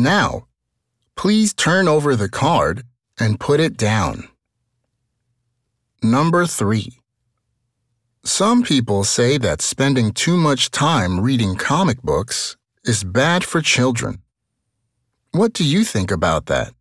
Now, please turn over the card and put it down. Number 3. Some people say that spending too much time reading comic books is bad for children. What do you think about that?